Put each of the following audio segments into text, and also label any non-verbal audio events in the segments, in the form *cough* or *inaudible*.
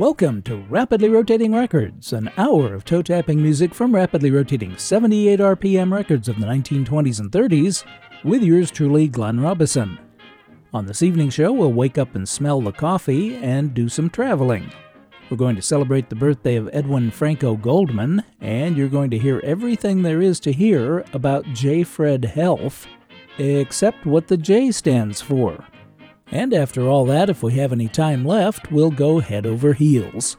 Welcome to Rapidly Rotating Records, an hour of toe tapping music from rapidly rotating 78 RPM records of the 1920s and 30s, with yours truly, Glenn Robison. On this evening show, we'll wake up and smell the coffee and do some traveling. We're going to celebrate the birthday of Edwin Franco Goldman, and you're going to hear everything there is to hear about J. Fred Helf, except what the J stands for. And after all that, if we have any time left, we'll go head over heels.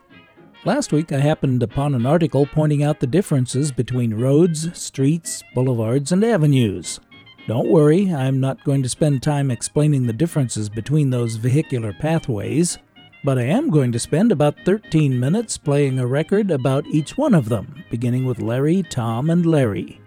Last week, I happened upon an article pointing out the differences between roads, streets, boulevards, and avenues. Don't worry, I'm not going to spend time explaining the differences between those vehicular pathways, but I am going to spend about 13 minutes playing a record about each one of them, beginning with Larry, Tom, and Larry.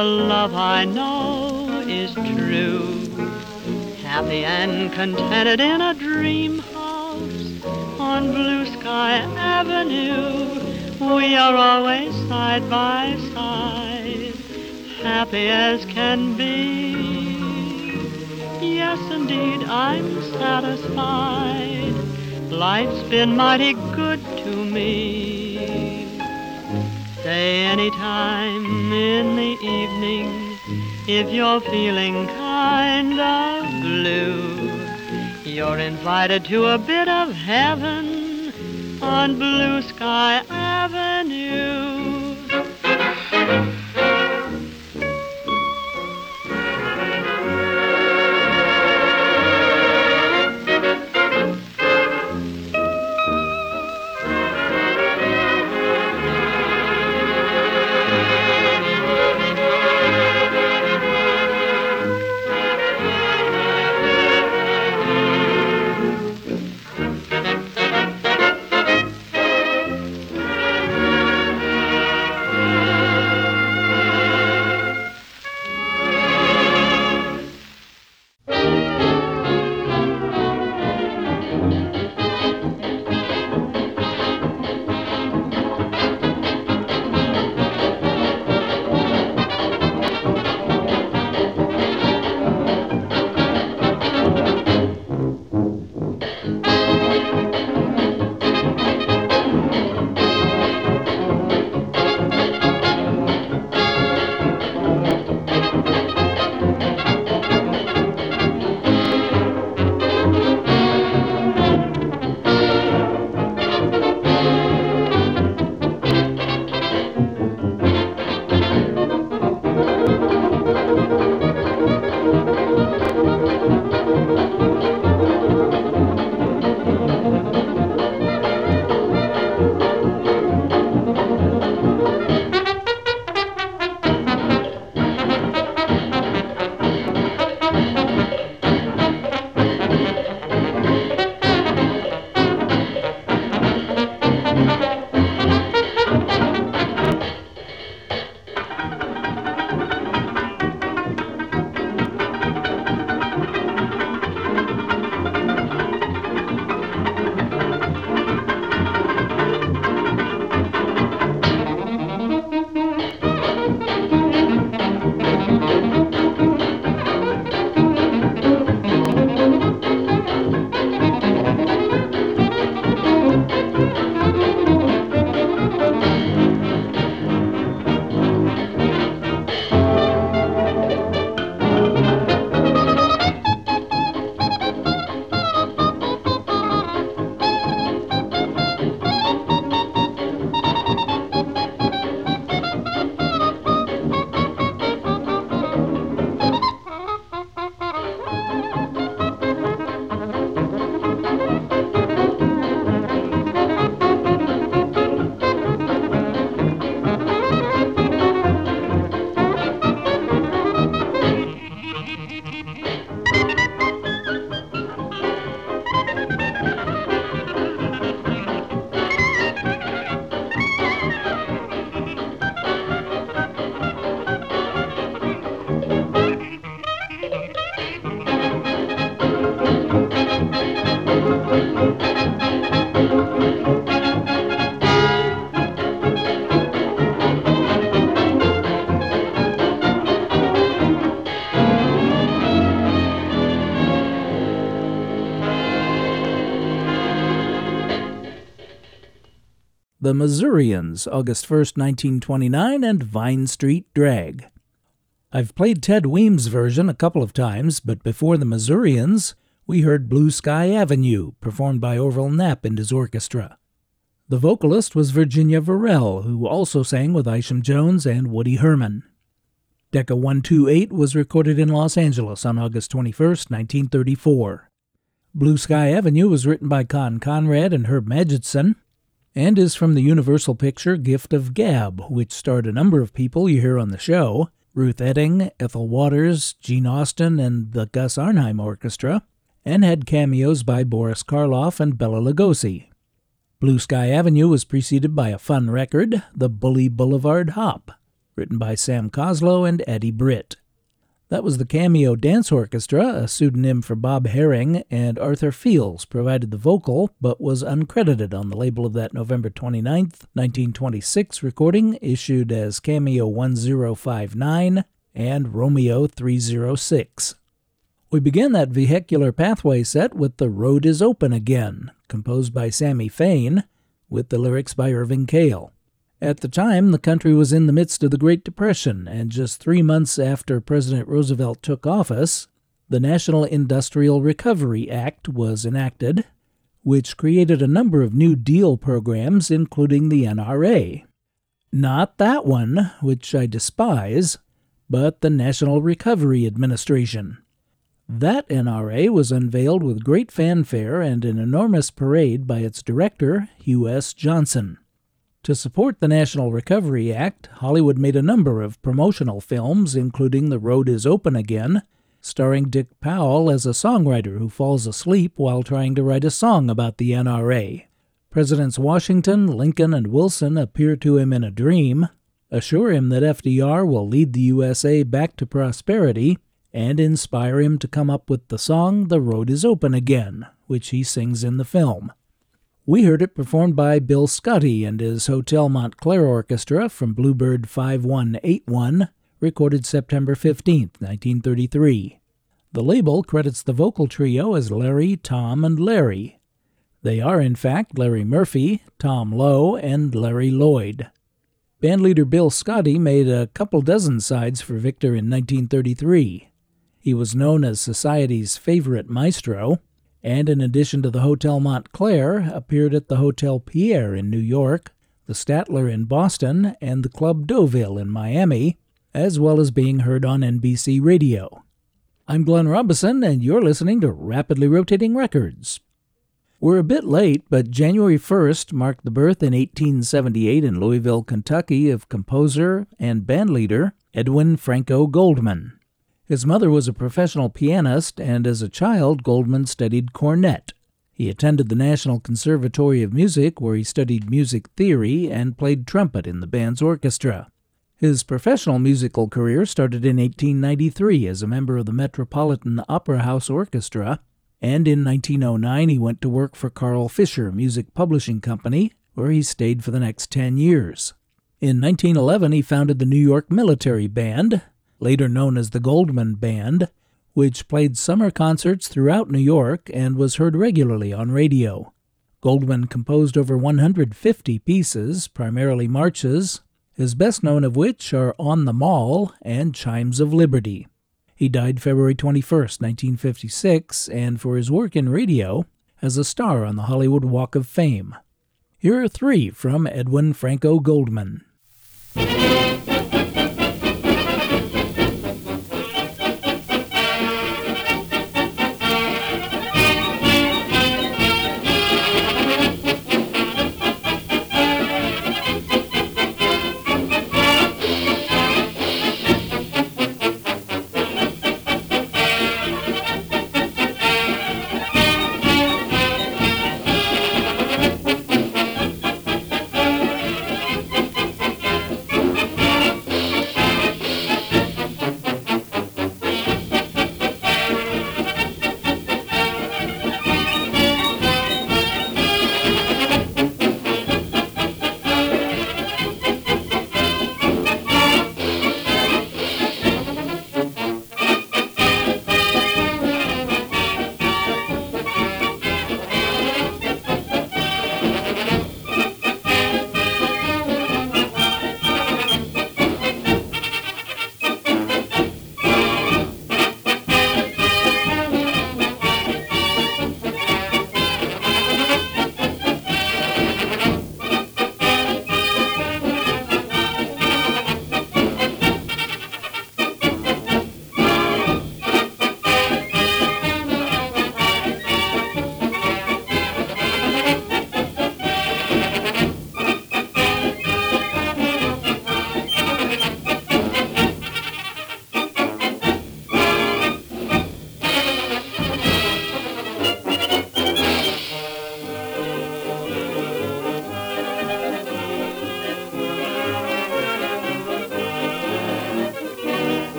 A love I know is true. Happy and contented in a dream house on Blue Sky Avenue. We are always side by side, happy as can be. Yes, indeed, I'm satisfied. Life's been mighty if you're feeling kind of blue. You're invited to a bit of heaven on Blue Sky The Missourians, August 1st, 1929, and Vine Street Drag. I've played Ted Weems' version a couple of times, but before The Missourians, we heard Blue Sky Avenue, performed by Orville Knapp and his orchestra. The vocalist was Virginia Verrill, who also sang with Isham Jones and Woody Herman. Decca 128 was recorded in Los Angeles on August 21, 1934. Blue Sky Avenue was written by Con Conrad and Herb Magidson, and is from the Universal picture Gift of Gab, which starred a number of people you hear on the show Ruth Etting, Ethel Waters, Gene Austin, and the Gus Arnheim Orchestra, and had cameos by Boris Karloff and Bela Lugosi. Blue Sky Avenue was preceded by a fun record, The Bully Boulevard Hop, written by Sam Coslow and Eddie Britt. That was the Cameo Dance Orchestra, a pseudonym for Bob Haring, and Arthur Fields provided the vocal, but was uncredited on the label of that November 29, 1926 recording, issued as Cameo 1059 and Romeo 306. We began that vehicular pathway set with The Road is Open Again, composed by Sammy Fain, with the lyrics by Irving Kahal. At the time, the country was in the midst of the Great Depression, and just three months after President Roosevelt took office, the National Industrial Recovery Act was enacted, which created a number of New Deal programs, including the NRA. Not that one, which I despise, but the National Recovery Administration. That NRA was unveiled with great fanfare and an enormous parade by its director, Hugh S. Johnson. To support the National Recovery Act, Hollywood made a number of promotional films, including The Road is Open Again, starring Dick Powell as a songwriter who falls asleep while trying to write a song about the NRA. Presidents Washington, Lincoln, and Wilson appear to him in a dream, assure him that FDR will lead the USA back to prosperity, and inspire him to come up with the song The Road is Open Again, which he sings in the film. We heard it performed by Bill Scotti and his Hotel Montclair Orchestra from Bluebird 5181, recorded September 15, 1933. The label credits the vocal trio as Larry, Tom, and Larry. They are, in fact, Larry Murphy, Tom Lowe, and Larry Lloyd. Bandleader Bill Scotti made a couple dozen sides for Victor in 1933. He was known as society's favorite maestro, and in addition to the Hotel Montclair, appeared at the Hotel Pierre in New York, the Statler in Boston, and the Club Deauville in Miami, as well as being heard on NBC Radio. I'm Glenn Robison, and you're listening to Rapidly Rotating Records. We're a bit late, but January 1st marked the birth in 1878 in Louisville, Kentucky of composer and bandleader Edwin Franco Goldman. His mother was a professional pianist, and as a child, Goldman studied cornet. He attended the National Conservatory of Music, where he studied music theory and played trumpet in the band's orchestra. His professional musical career started in 1893 as a member of the Metropolitan Opera House Orchestra, and in 1909 he went to work for Carl Fischer Music Publishing Company, where he stayed for the next 10 years. In 1911, he founded the New York Military Band, later known as the Goldman Band, which played summer concerts throughout New York and was heard regularly on radio. Goldman composed over 150 pieces, primarily marches, his best known of which are On the Mall and Chimes of Liberty. He died February 21, 1956, and for his work in radio, as a star on the Hollywood Walk of Fame. Here are three from Edwin Franco Goldman.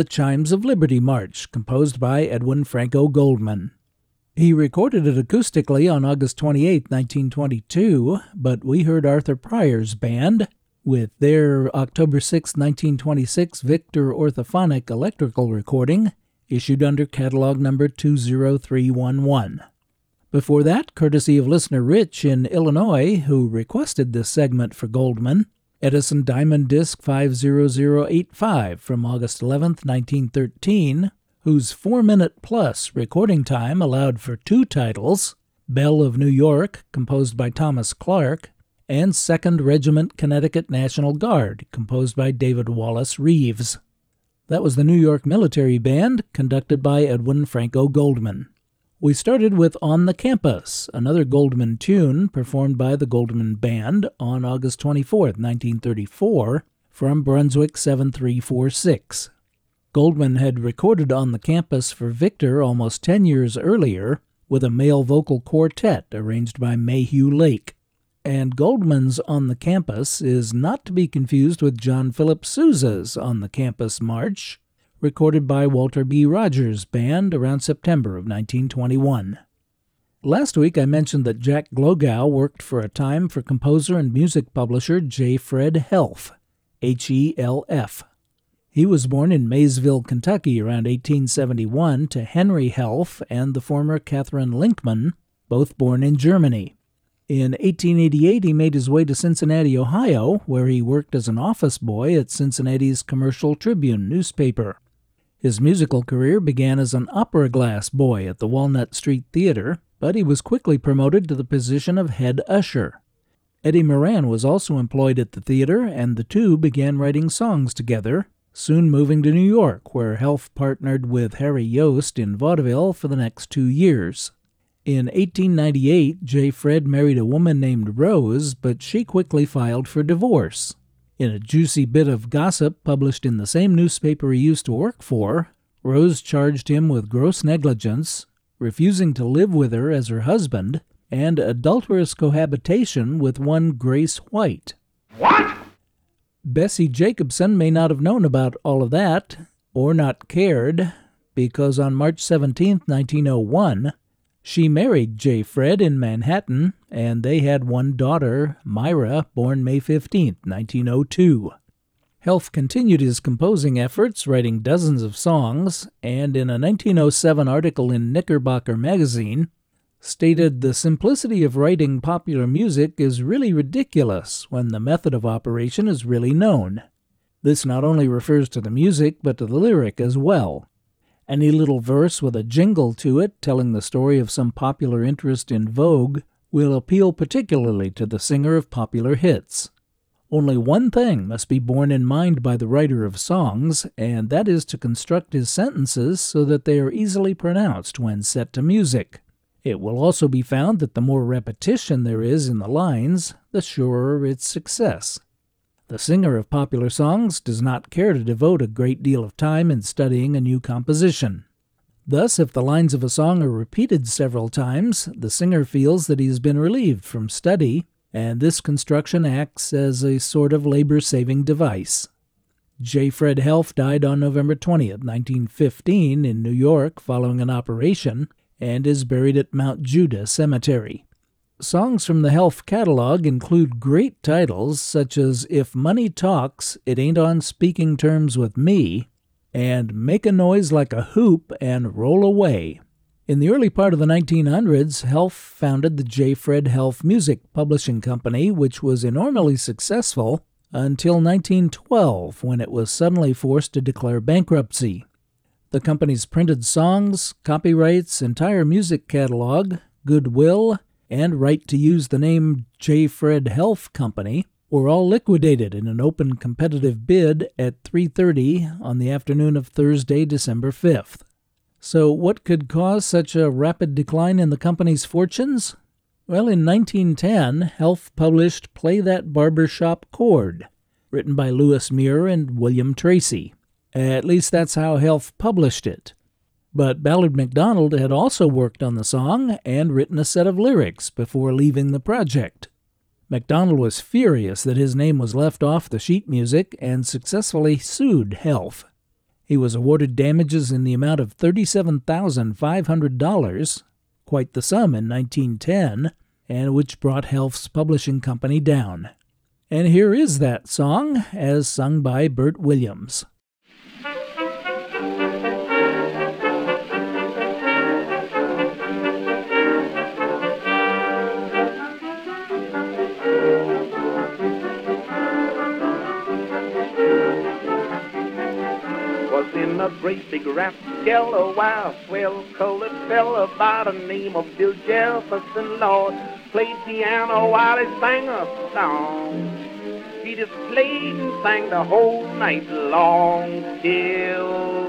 The Chimes of Liberty March, composed by Edwin Franco Goldman. He recorded it acoustically on August 28, 1922, but we heard Arthur Pryor's band with their October 6, 1926 Victor Orthophonic electrical recording, issued under catalog number 20311. Before that, courtesy of listener Rich in Illinois, who requested this segment for Goldman, Edison Diamond Disc 50085 from August 11, 1913, whose four minute plus recording time allowed for two titles Belle of New York, composed by Thomas Clark, and 2nd Regiment Connecticut National Guard, composed by David Wallace Reeves. That was the New York Military Band, conducted by Edwin Franco Goldman. We started with On the Campus, another Goldman tune performed by the Goldman Band on August 24, 1934, from Brunswick 7346. Goldman had recorded On the Campus for Victor almost 10 years earlier with a male vocal quartet arranged by Mayhew Lake. And Goldman's On the Campus is not to be confused with John Philip Sousa's On the Campus March, recorded by Walter B. Rogers' band around September of 1921. Last week I mentioned that Jack Glogau worked for a time for composer and music publisher J. Fred Helf, H E L F. He was born in Maysville, Kentucky around 1871 to Henry Helf and the former Catherine Linkman, both born in Germany. In 1888, he made his way to Cincinnati, Ohio, where he worked as an office boy at Cincinnati's Commercial Tribune newspaper. His musical career began as an opera glass boy at the Walnut Street Theater, but he was quickly promoted to the position of head usher. Eddie Moran was also employed at the theater, and the two began writing songs together, soon moving to New York, where Helf partnered with Harry Yost in vaudeville for the next two years. In 1898, J. Fred married a woman named Rose, but she quickly filed for divorce. In a juicy bit of gossip published in the same newspaper he used to work for, Rose charged him with gross negligence, refusing to live with her as her husband, and adulterous cohabitation with one Grace White. What? Bessie Jacobson may not have known about all of that, or not cared, because on March 17, 1901, she married J. Fred in Manhattan, and they had one daughter, Myra, born May 15, 1902. Helf continued his composing efforts, writing dozens of songs, and in a 1907 article in Knickerbocker magazine, stated the simplicity of writing popular music is really ridiculous when the method of operation is really known. This not only refers to the music, but to the lyric as well. Any little verse with a jingle to it telling the story of some popular interest in vogue will appeal particularly to the singer of popular hits. Only one thing must be borne in mind by the writer of songs, and that is to construct his sentences so that they are easily pronounced when set to music. It will also be found that the more repetition there is in the lines, the surer its success. The singer of popular songs does not care to devote a great deal of time in studying a new composition. Thus, if the lines of a song are repeated several times, the singer feels that he has been relieved from study, and this construction acts as a sort of labor saving device. J. Fred Helf died on November 20, 1915, in New York following an operation, and is buried at Mount Judah Cemetery. Songs from the Helf catalog include great titles such as If Money Talks, It Ain't on Speaking Terms with Me, and Make a Noise Like a Hoop and Roll Away. In the early part of the 1900s, Helf founded the J. Fred Helf Music Publishing Company, which was enormously successful until 1912 when it was suddenly forced to declare bankruptcy. The company's printed songs, copyrights, entire music catalog, goodwill, and right to use the name J. Fred Helf Company were all liquidated in an open competitive bid at 3:30 on the afternoon of Thursday, December 5th. So what could cause such a rapid decline in the company's fortunes? Well, in 1910, Helf published Play That Barbershop Chord, written by Lewis Muir and William Tracy. At least that's how Helf published it. But Ballard MacDonald had also worked on the song and written a set of lyrics before leaving the project. McDonald was furious that his name was left off the sheet music and successfully sued Helf. He was awarded damages in the amount of $37,500, quite the sum in 1910, and which brought Helf's publishing company down. And here is that song, as sung by Bert Williams. A great big rascal, a wild, swell, colored fella by the name of Bill Jefferson, Lord. Played piano while he sang a song. He just played and sang the whole night long till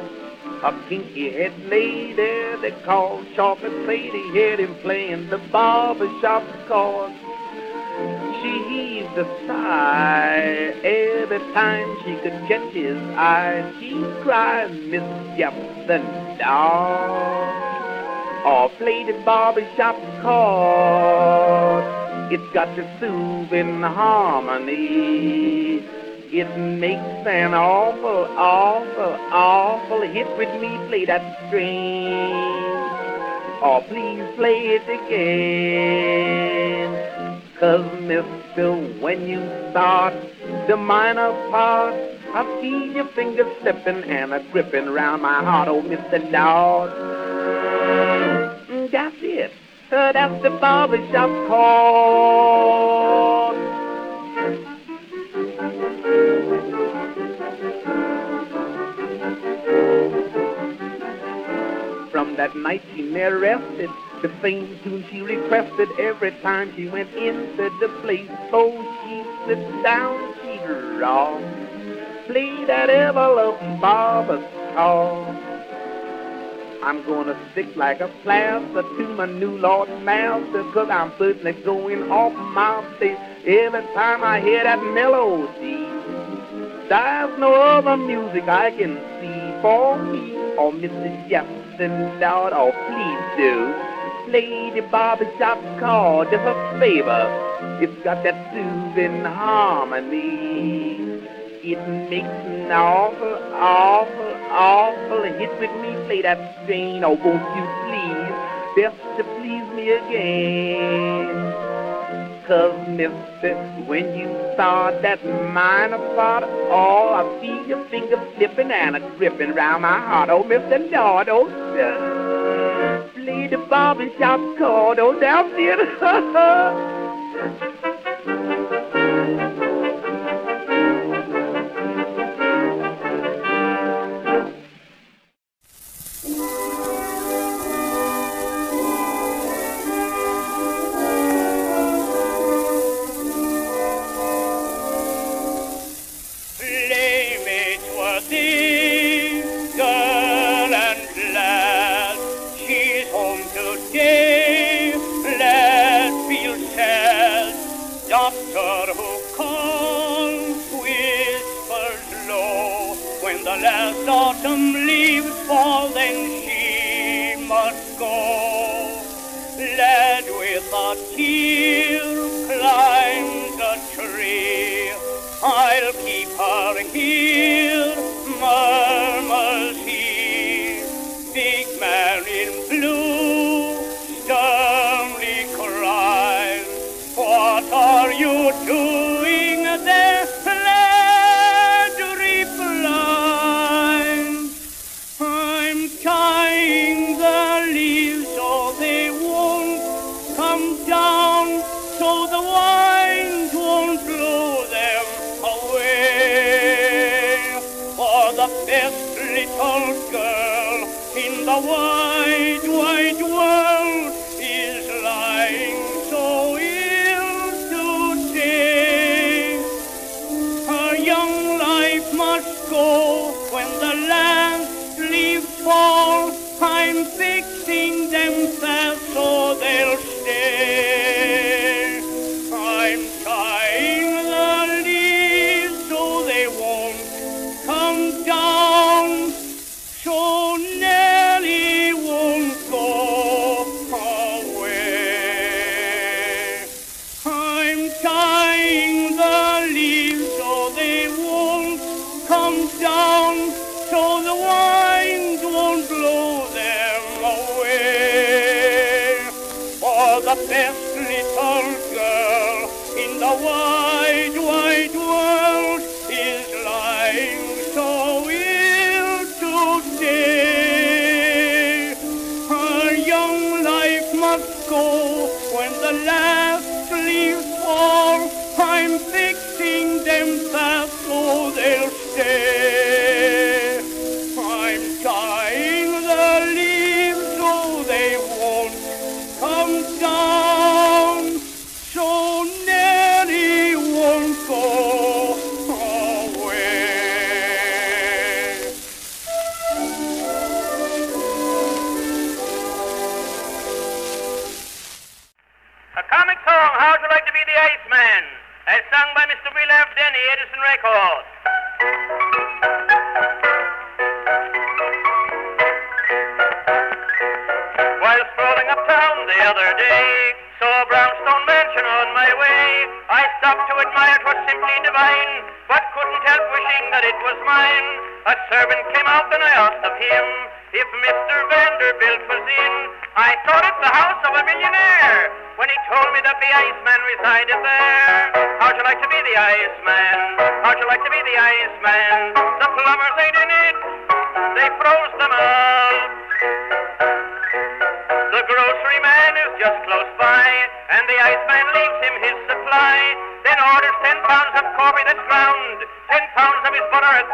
a kinky head lady they called Chocolate Sadie heard him playing the barbershop chord. She heaved a sigh every time she could catch his eye. She cried, Miss Jefferson, dog. Or played the barbershop chord. It's got the soothing harmony. It makes an awful, awful, awful hit with me. Play that string. Or please play it again. Cause, mister, when you start the minor part, I see your fingers slipping and a gripping round my heart. Oh, Mr. Lord. Mm, that's it. That's the barbershop chord. From that night she me arrested the same tune she requested every time she went into the place. So she slipped down, she'd raw. Play that ever-loving barber's call. I'm gonna stick like a plaster to my new Lord Master, cause I'm certainly going off my base every time I hear that melody. There's no other music I can see for me or Mr. Jefferson, Lord, oh please do lady barbershop chord is a favor. It's got that soothing harmony. It makes an awful, awful, awful hit with me. Play that strain, oh, won't you please, just to please me again. Cause, mister, when you start that minor part, oh, I feel your fingers slipping and a gripping round my heart. Oh, Mr. Lord, oh, sir the barbershop chord. Oh, that's *laughs* it. Down so Nellie won't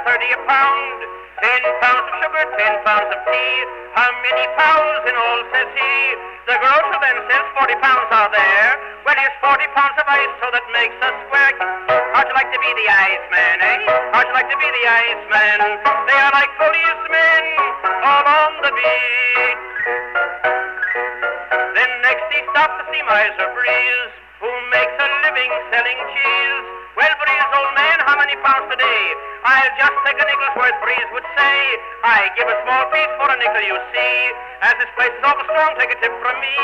thirty a pound, ten pounds of sugar, ten pounds of tea. How many pounds in all, says he? The grocer then says forty pounds are there. Well, here's forty pounds of ice, so that makes a square. How'd you like to be the ice man, eh? How'd you like to be the ice man? They are like policemen, all on the beat. Then next he stopped to see Miser Breeze, who makes a living selling cheese. Well, Breeze, old man, how many pounds today? I'll just take a nickel's worth, Breeze would say. I give a small piece for a nickel, you see. As this place is awful strong, take a tip from me.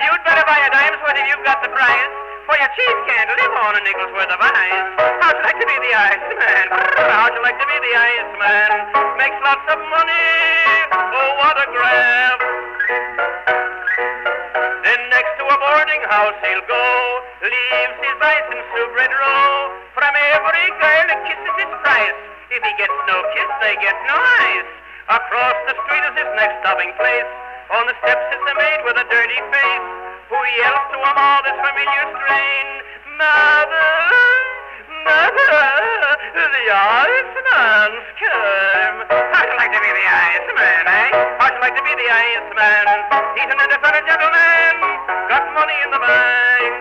You'd better buy a dime's worth if you've got the price. For your chief can't live on a nickel's worth of ice. How'd you like to be the Iceman? How'd you like to be the Iceman? Makes lots of money. Oh, what a grab. Then next to a boarding house he'll go, leaves his ice in Subred row. From every girl that kisses his price. If he gets no kiss, they get no ice. Across the street is his next stopping place. On the steps sits a maid with a dirty face, who yells to him all this familiar strain. Mother, mother, the Iceman's come. You like to be the Iceman, eh? You like to be the Iceman? He's an independent gentleman, got money in the bank.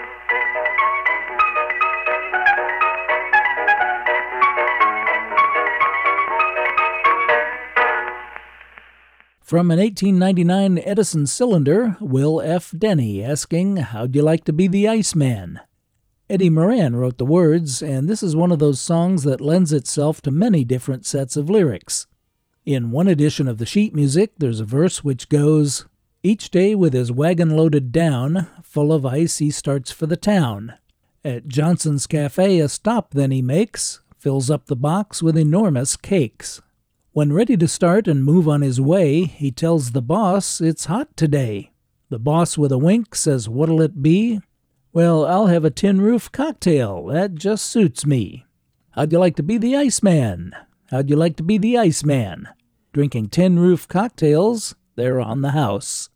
From an 1899 Edison cylinder, Will F. Denny asking, How'd you like to be the Iceman? Eddie Moran wrote the words, and this is one of those songs that lends itself to many different sets of lyrics. In one edition of the sheet music, there's a verse which goes, Each day with his wagon loaded down, full of ice he starts for the town. At Johnson's Cafe, a stop then he makes, fills up the box with enormous cakes. When ready to start and move on his way, he tells the boss it's hot today. The boss with a wink says, What'll it be? Well, I'll have a tin roof cocktail. That just suits me. How'd you like to be the Iceman? How'd you like to be the Iceman? Drinking tin roof cocktails, they're on the house.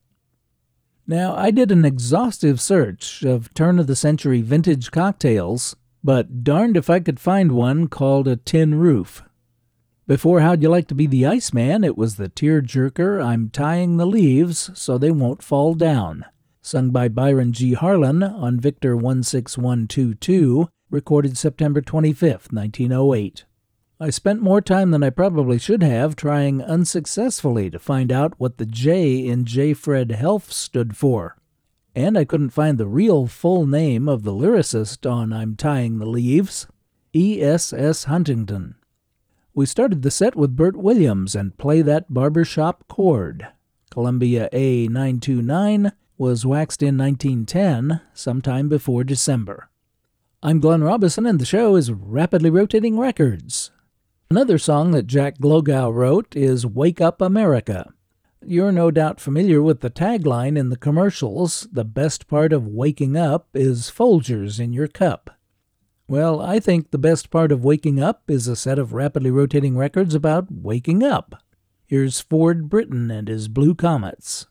Now, I did an exhaustive search of turn of the century vintage cocktails, but darned if I could find one called a tin roof. Before How'd You Like to Be the Iceman, it was the tear-jerker I'm Tying the Leaves So They Won't Fall Down, sung by Byron G. Harlan on Victor 16122, recorded September 25, 1908. I spent more time than I probably should have trying unsuccessfully to find out what the J in J. Fred Helf stood for. And I couldn't find the real full name of the lyricist on I'm Tying the Leaves E. S. S. Huntington. We started the set with Bert Williams and Play That Barbershop Chord. Columbia A929 was waxed in 1910, sometime before December. I'm Glenn Robison, and the show is Rapidly Rotating Records. Another song that Jack Glogau wrote is Wake Up America. You're no doubt familiar with the tagline in the commercials The best part of waking up is Folgers in your cup. Well, I think the best part of waking up is a set of rapidly rotating records about waking up. Here's Ford Britton and his Blue Comets.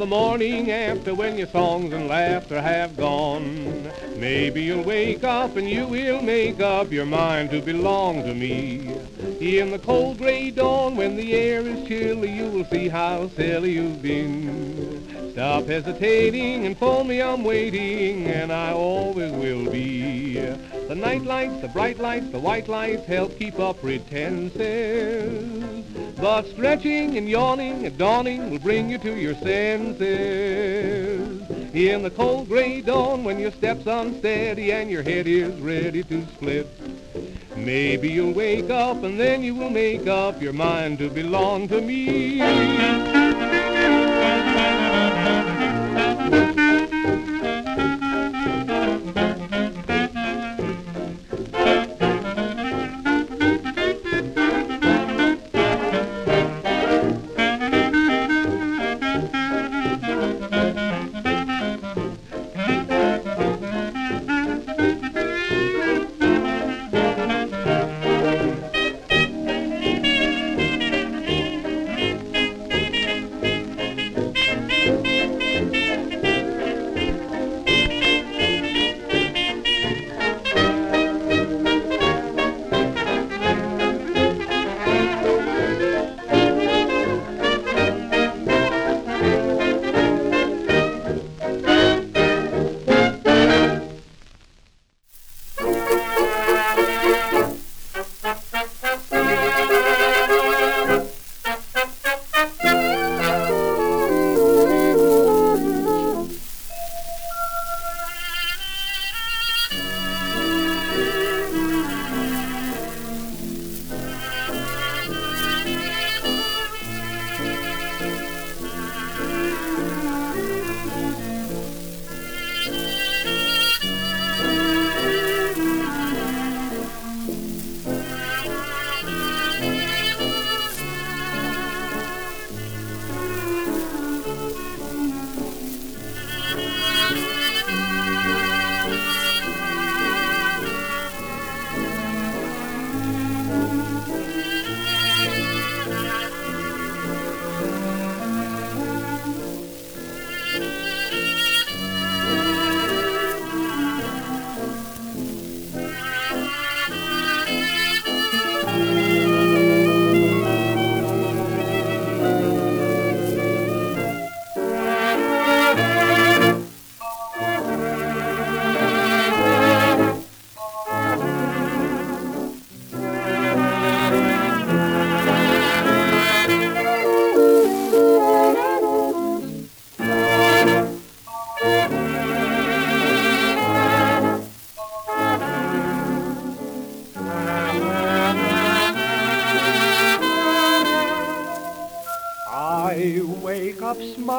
The morning after when your songs and laughter have gone. Maybe you'll wake up and you will make up your mind to belong to me. In the cold gray dawn when the air is chilly, you will see how silly you've been. Stop hesitating and phone me, I'm waiting, and I always will be. The night lights, the bright lights, the white lights help keep up pretenses. But stretching and yawning and dawning will bring you to your senses. In the cold gray dawn when your steps unsteady and your head is ready to split. Maybe you'll wake up and then you will make up your mind to belong to me.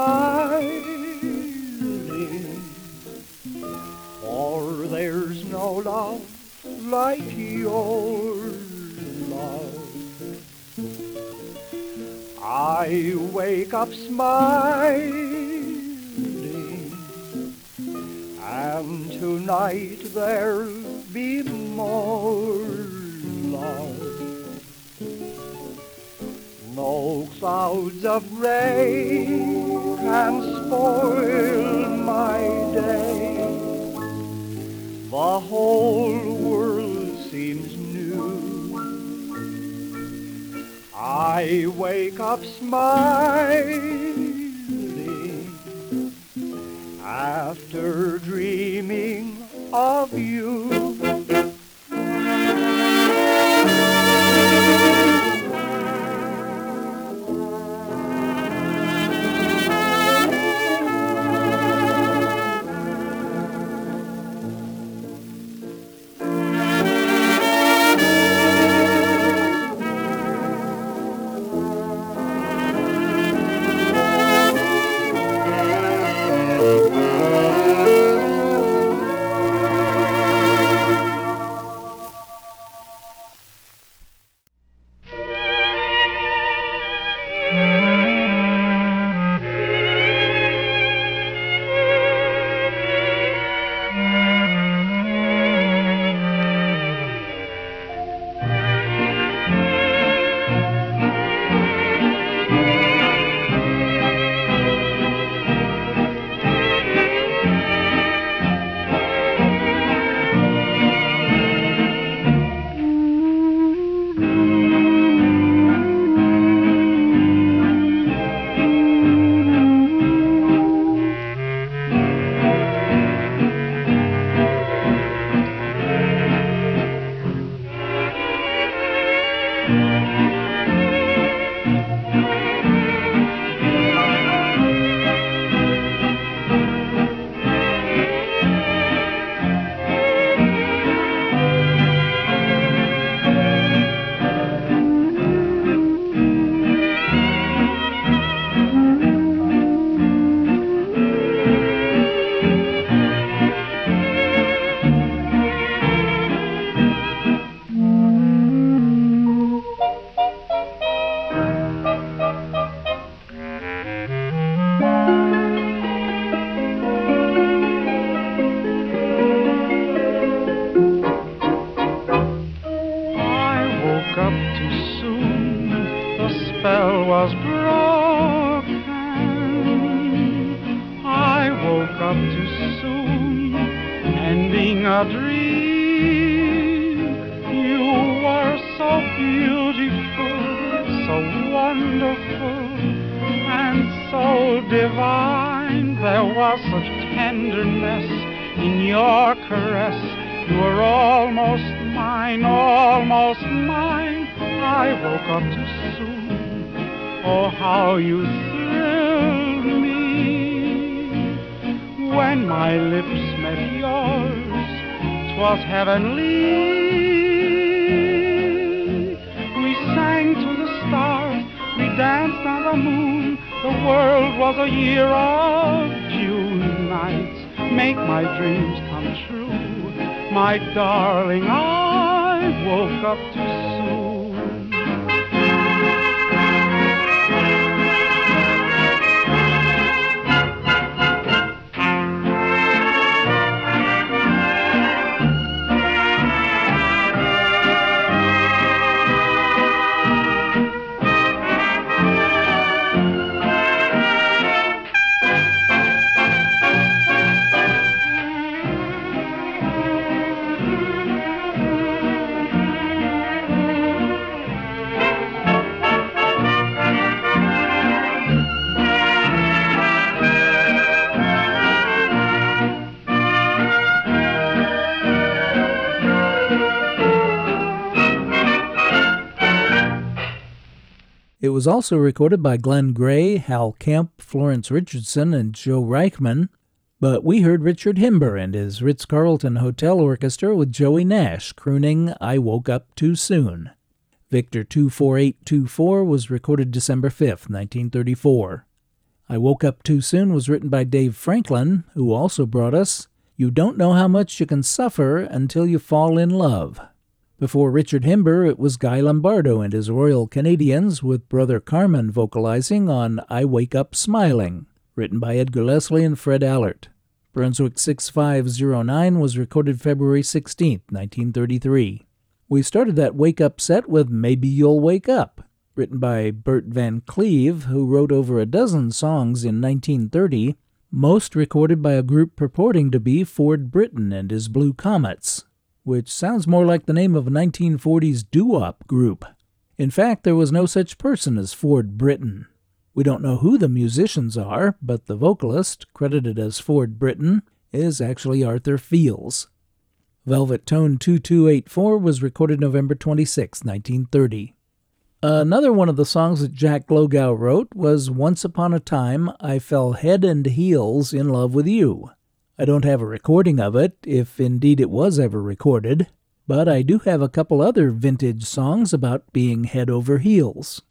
Smiling, for there's no love like your love. I wake up smiling, and tonight there'll be more love. No clouds of rain can spoil my day. The whole world seems new. I wake up smiling after dreaming of you. Was a year of June nights. Make my dreams come true, my darling. I woke up too It was also recorded by Glen Gray, Hal Kemp, Florence Richardson, and Joe Reichman. But we heard Richard Himber and his Ritz Carlton Hotel Orchestra with Joey Nash crooning I Woke Up Too Soon. Victor 24824 was recorded December 5th, 1934. I Woke Up Too Soon was written by Dave Franklin, who also brought us You Don't Know How Much You Can Suffer Until You Fall in Love. Before Richard Himber, it was Guy Lombardo and his Royal Canadians with Brother Carmen vocalizing on I Wake Up Smiling, written by Edgar Leslie and Fred Ahlert. Brunswick 6509 was recorded February 16, 1933. We started that wake up set with Maybe You'll Wake Up, written by Bert Van Cleve, who wrote over a dozen songs in 1930, most recorded by a group purporting to be Ford Britton and his Blue Comets which sounds more like the name of a 1940s doo-wop group. In fact, there was no such person as Ford Britton. We don't know who the musicians are, but the vocalist, credited as Ford Britton, is actually Arthur Fields. Velvet Tone 2284 was recorded November 26, 1930. Another one of the songs that Jack Glogau wrote was Once Upon a Time I Fell Head and Heels in Love with You. I don't have a recording of it, if indeed it was ever recorded, but I do have a couple other vintage songs about being head over heels.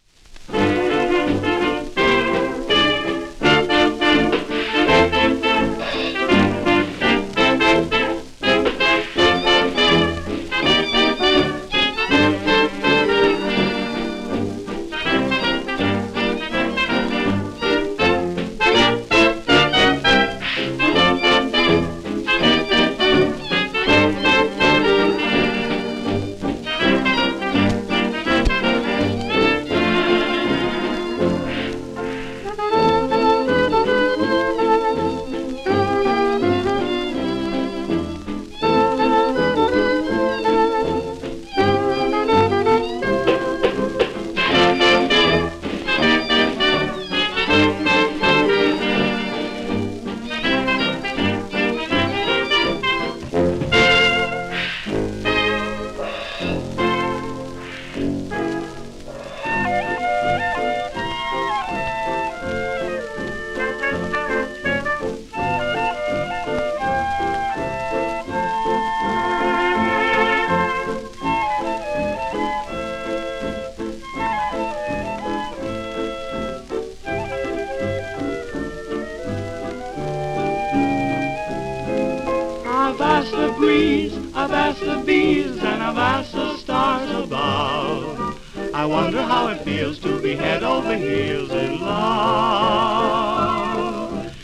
I've asked the breeze, I've asked the bees, and I've asked the stars above. I wonder how it feels to be head over heels in love.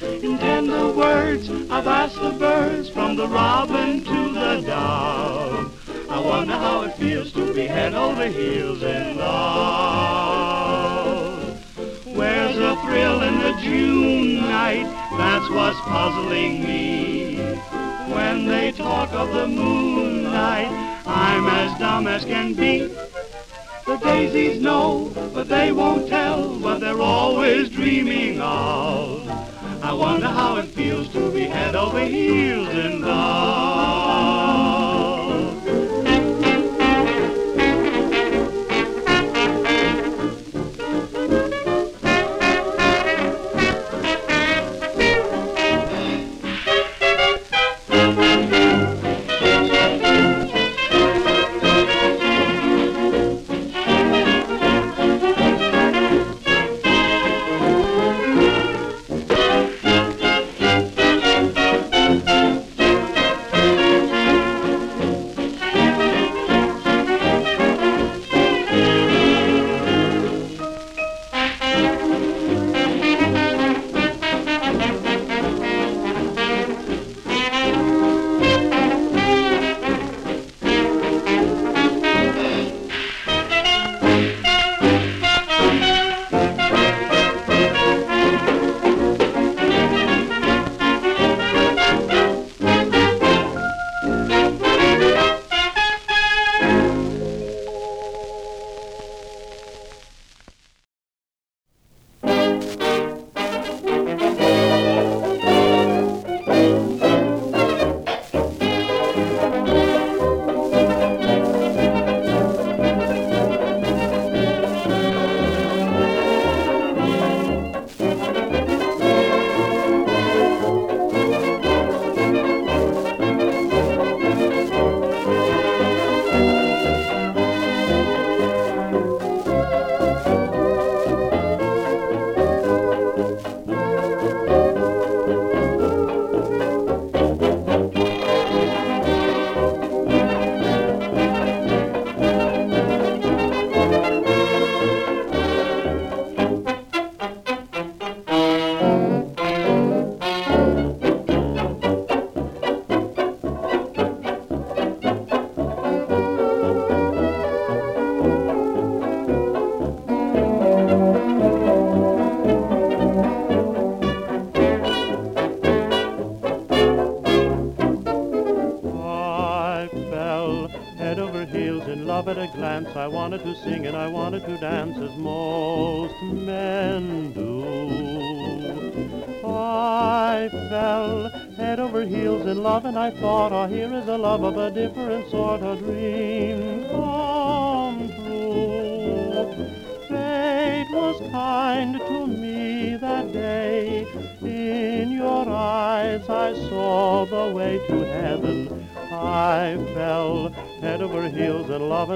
In tender words, I've asked the birds from the robin to the dove. I wonder how it feels to be head over heels in love. Where's the thrill in the June night. That's what's puzzling me. When they talk of the moonlight, I'm as dumb as can be. The daisies know, but they won't tell what they're always dreaming of. I wonder how it feels to be head over heels in love. Wanted to sing and I wanted to dance as most men do. I fell head over heels in love and I thought, oh, here is a love of a different sort of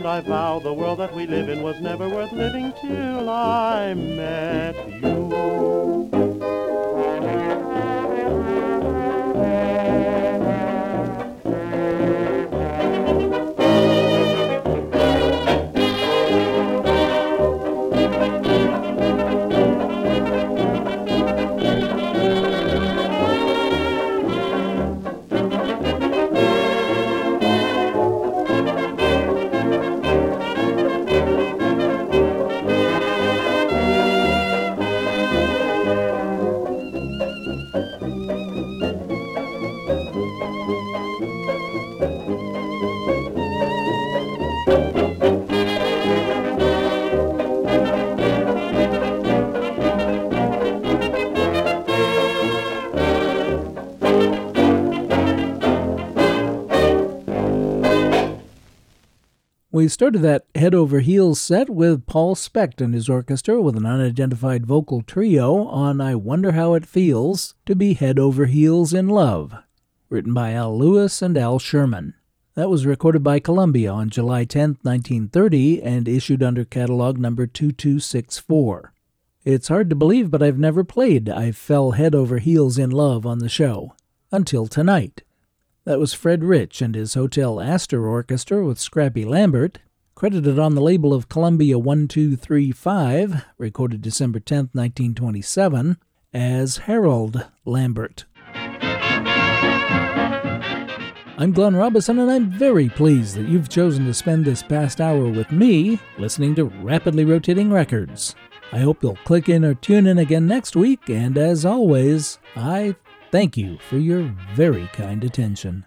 and I vowed the world that we live in was never worth living till I met you. We started that head over heels set with Paul Specht and his orchestra with an unidentified vocal trio on I Wonder How It Feels to Be Head Over Heels in Love, written by Al Lewis and Al Sherman. That was recorded by Columbia on July 10, 1930, and issued under catalog number 2264. It's hard to believe, but I've never played I Fell Head Over Heels in Love on the show. Until tonight. That was Fred Rich and his Hotel Astor Orchestra with Scrappy Lambert, credited on the label of Columbia 1235, recorded December 10, 1927, as Harold Lambert. I'm Glenn Robison, and I'm very pleased that you've chosen to spend this past hour with me listening to Rapidly Rotating Records. I hope you'll click in or tune in again next week, and as always, I thank you for your very kind attention.